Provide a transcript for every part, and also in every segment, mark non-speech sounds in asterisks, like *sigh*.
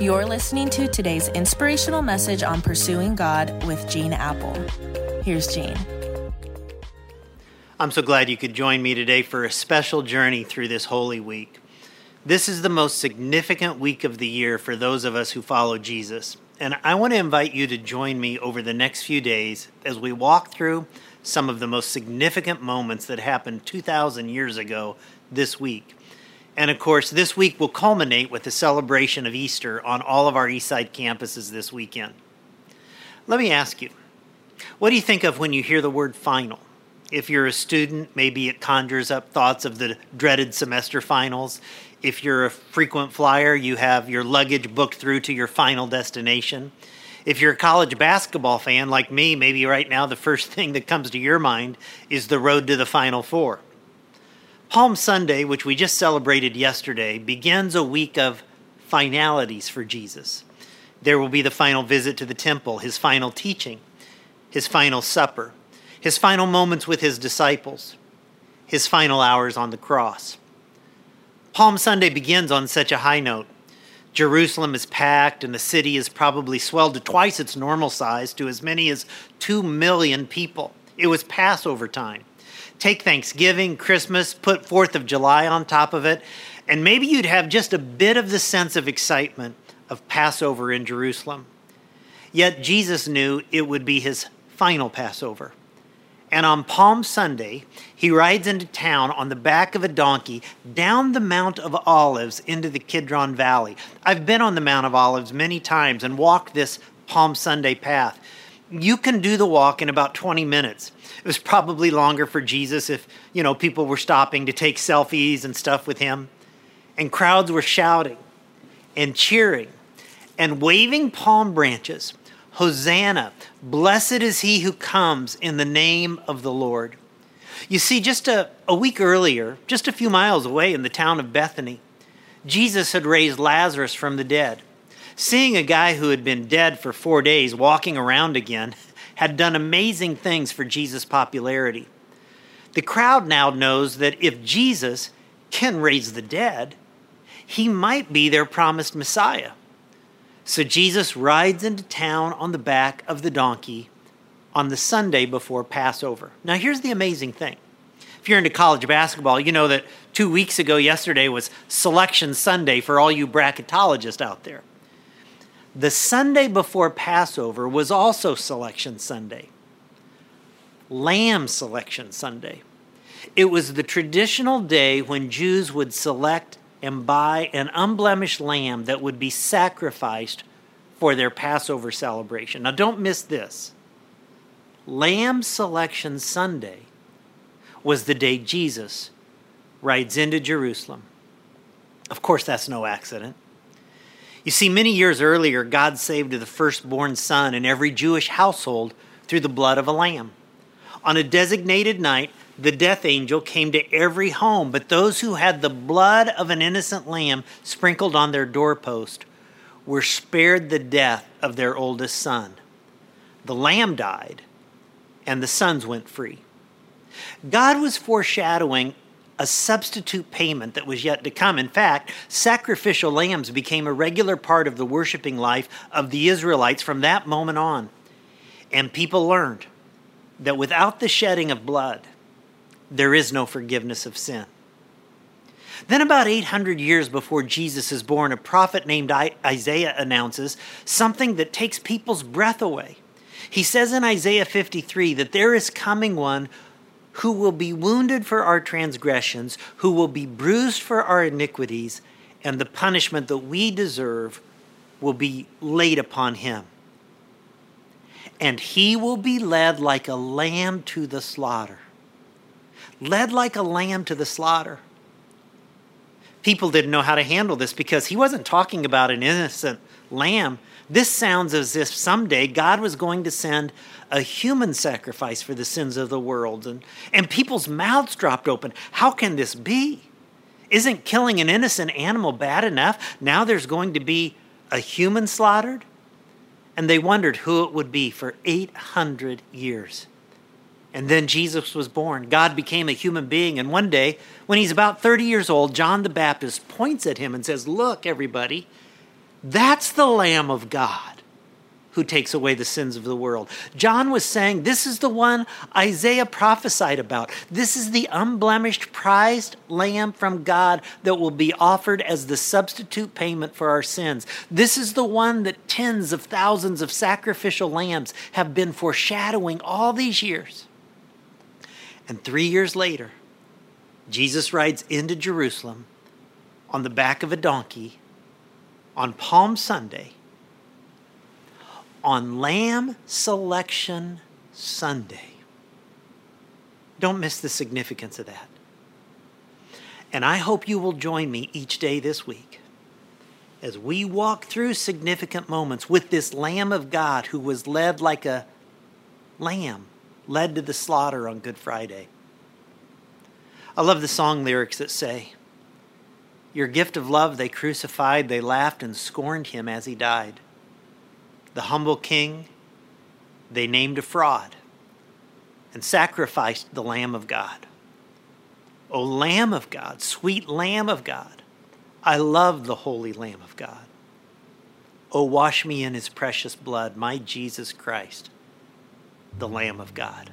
You're listening to today's inspirational message on pursuing God with Gene Appel. Here's Gene. I'm so glad you could join me today for a special journey through this Holy Week. This is the most significant week of the year for those of us who follow Jesus. And I want to invite you to join me over the next few days as we walk through some of the most significant moments that happened 2,000 years ago this week. And of course, this week will culminate with the celebration of Easter on all of our Eastside campuses this weekend. Let me ask you, what do you think of when you hear the word final? If you're a student, maybe it conjures up thoughts of the dreaded semester finals. If you're a frequent flyer, you have your luggage booked through to your final destination. If you're a college basketball fan like me, maybe right now the first *laughs* thing that comes to your mind is the road to the Final Four. Palm Sunday, which we just celebrated yesterday, begins a week of finalities for Jesus. There will be the final visit to the temple, his final teaching, his final supper, his final moments with his disciples, his final hours on the cross. Palm Sunday begins on such a high note. Jerusalem is packed, and the city is probably swelled to twice its normal size to as many as 2 million people. It was Passover time take Thanksgiving, Christmas, put 4th of July on top of it, and maybe you'd have just a bit of the sense of excitement of Passover in Jerusalem. Yet Jesus knew it would be his final Passover. And on Palm Sunday, he rides into town on the back of a donkey down the Mount of Olives into the Kidron Valley. I've been on the Mount of Olives many times and walked this Palm Sunday path. You can do the walk in about 20 minutes. It was probably longer for Jesus if, you know, people were stopping to take selfies and stuff with him. And crowds were shouting and cheering and waving palm branches. Hosanna, blessed is he who comes in the name of the Lord. You see, just a, a week earlier, just a few miles away in the town of Bethany, Jesus had raised Lazarus from the dead. Seeing a guy who had been dead for four days walking around again *laughs* had done amazing things for Jesus' popularity. The crowd now knows that if Jesus can raise the dead, he might be their promised Messiah. So Jesus rides into town on the back of the donkey on the Sunday before Passover. Now, here's the amazing thing. If you're into college basketball, you know that two weeks ago, yesterday, was Selection Sunday for all you bracketologists out there. The Sunday before Passover was also Selection Sunday, Lamb Selection Sunday. It was the traditional day when Jews would select and buy an unblemished lamb that would be sacrificed for their Passover celebration. Now, don't miss this. Lamb Selection Sunday was the day Jesus rides into Jerusalem. Of course, that's no accident. You see, many years earlier, God saved the firstborn son in every Jewish household through the blood of a lamb. On a designated night, the death angel came to every home, but those who had the blood of an innocent lamb sprinkled on their doorpost were spared the death of their oldest son. The lamb died, and the sons went free. God was foreshadowing a substitute payment that was yet to come. In fact, sacrificial lambs became a regular part of the worshiping life of the Israelites from that moment on. And people learned that without the shedding of blood, there is no forgiveness of sin. Then, about 800 years before Jesus is born, a prophet named Isaiah announces something that takes people's breath away. He says in Isaiah 53 that there is coming one who will be wounded for our transgressions, who will be bruised for our iniquities, and the punishment that we deserve will be laid upon him. And he will be led like a lamb to the slaughter. Led like a lamb to the slaughter. People didn't know how to handle this because he wasn't talking about an innocent lamb. This sounds as if someday God was going to send a human sacrifice for the sins of the world. And, and people's mouths dropped open. How can this be? Isn't killing an innocent animal bad enough? Now there's going to be a human slaughtered? And they wondered who it would be for 800 years. And then Jesus was born. God became a human being. And one day, when he's about 30 years old, John the Baptist points at him and says, Look, everybody, That's the Lamb of God who takes away the sins of the world. John was saying, This is the one Isaiah prophesied about. This is the unblemished, prized lamb from God that will be offered as the substitute payment for our sins. This is the one that tens of thousands of sacrificial lambs have been foreshadowing all these years. And three years later, Jesus rides into Jerusalem on the back of a donkey on Palm Sunday on Lamb Selection Sunday. Don't miss the significance of that. And I hope you will join me each day this week as we walk through significant moments with this Lamb of God who was led like a lamb led to the slaughter on Good Friday. I love the song lyrics that say, Your gift of love they crucified, they laughed and scorned him as he died the humble king, they named a fraud and sacrificed the Lamb of God. O Lamb of God, sweet Lamb of God, I love the holy Lamb of God. O wash me in his precious blood, my Jesus Christ, the Lamb of God.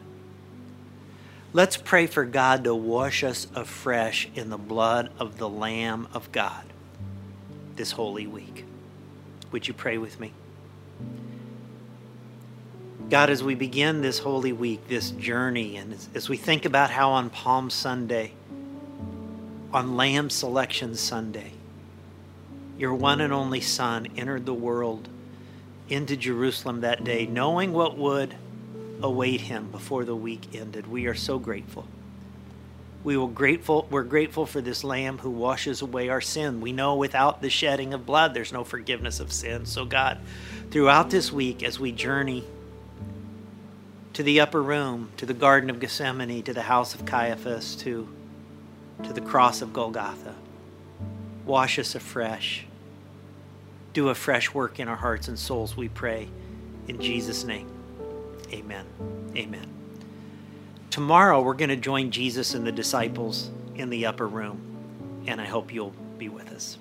Let's pray for God to wash us afresh in the blood of the Lamb of God this holy week. Would you pray with me? God, as we begin this Holy Week, this journey, and as, as, we think about how on Palm Sunday, on Lamb Selection Sunday, your one and only Son entered the world into Jerusalem that day, knowing what would await him before the week ended. We are so grateful. We will grateful, we're grateful for this Lamb who washes away our sin. We know without the shedding of blood, there's no forgiveness of sin. So, God, throughout this week, as we journey to the upper room, to the Garden of Gethsemane, to the house of Caiaphas, to, to the cross of Golgotha. Wash us afresh. Do a fresh work in our hearts and souls, we pray. In Jesus' name, amen. Amen. Tomorrow, we're going to join Jesus and the disciples in the upper room, and I hope you'll be with us.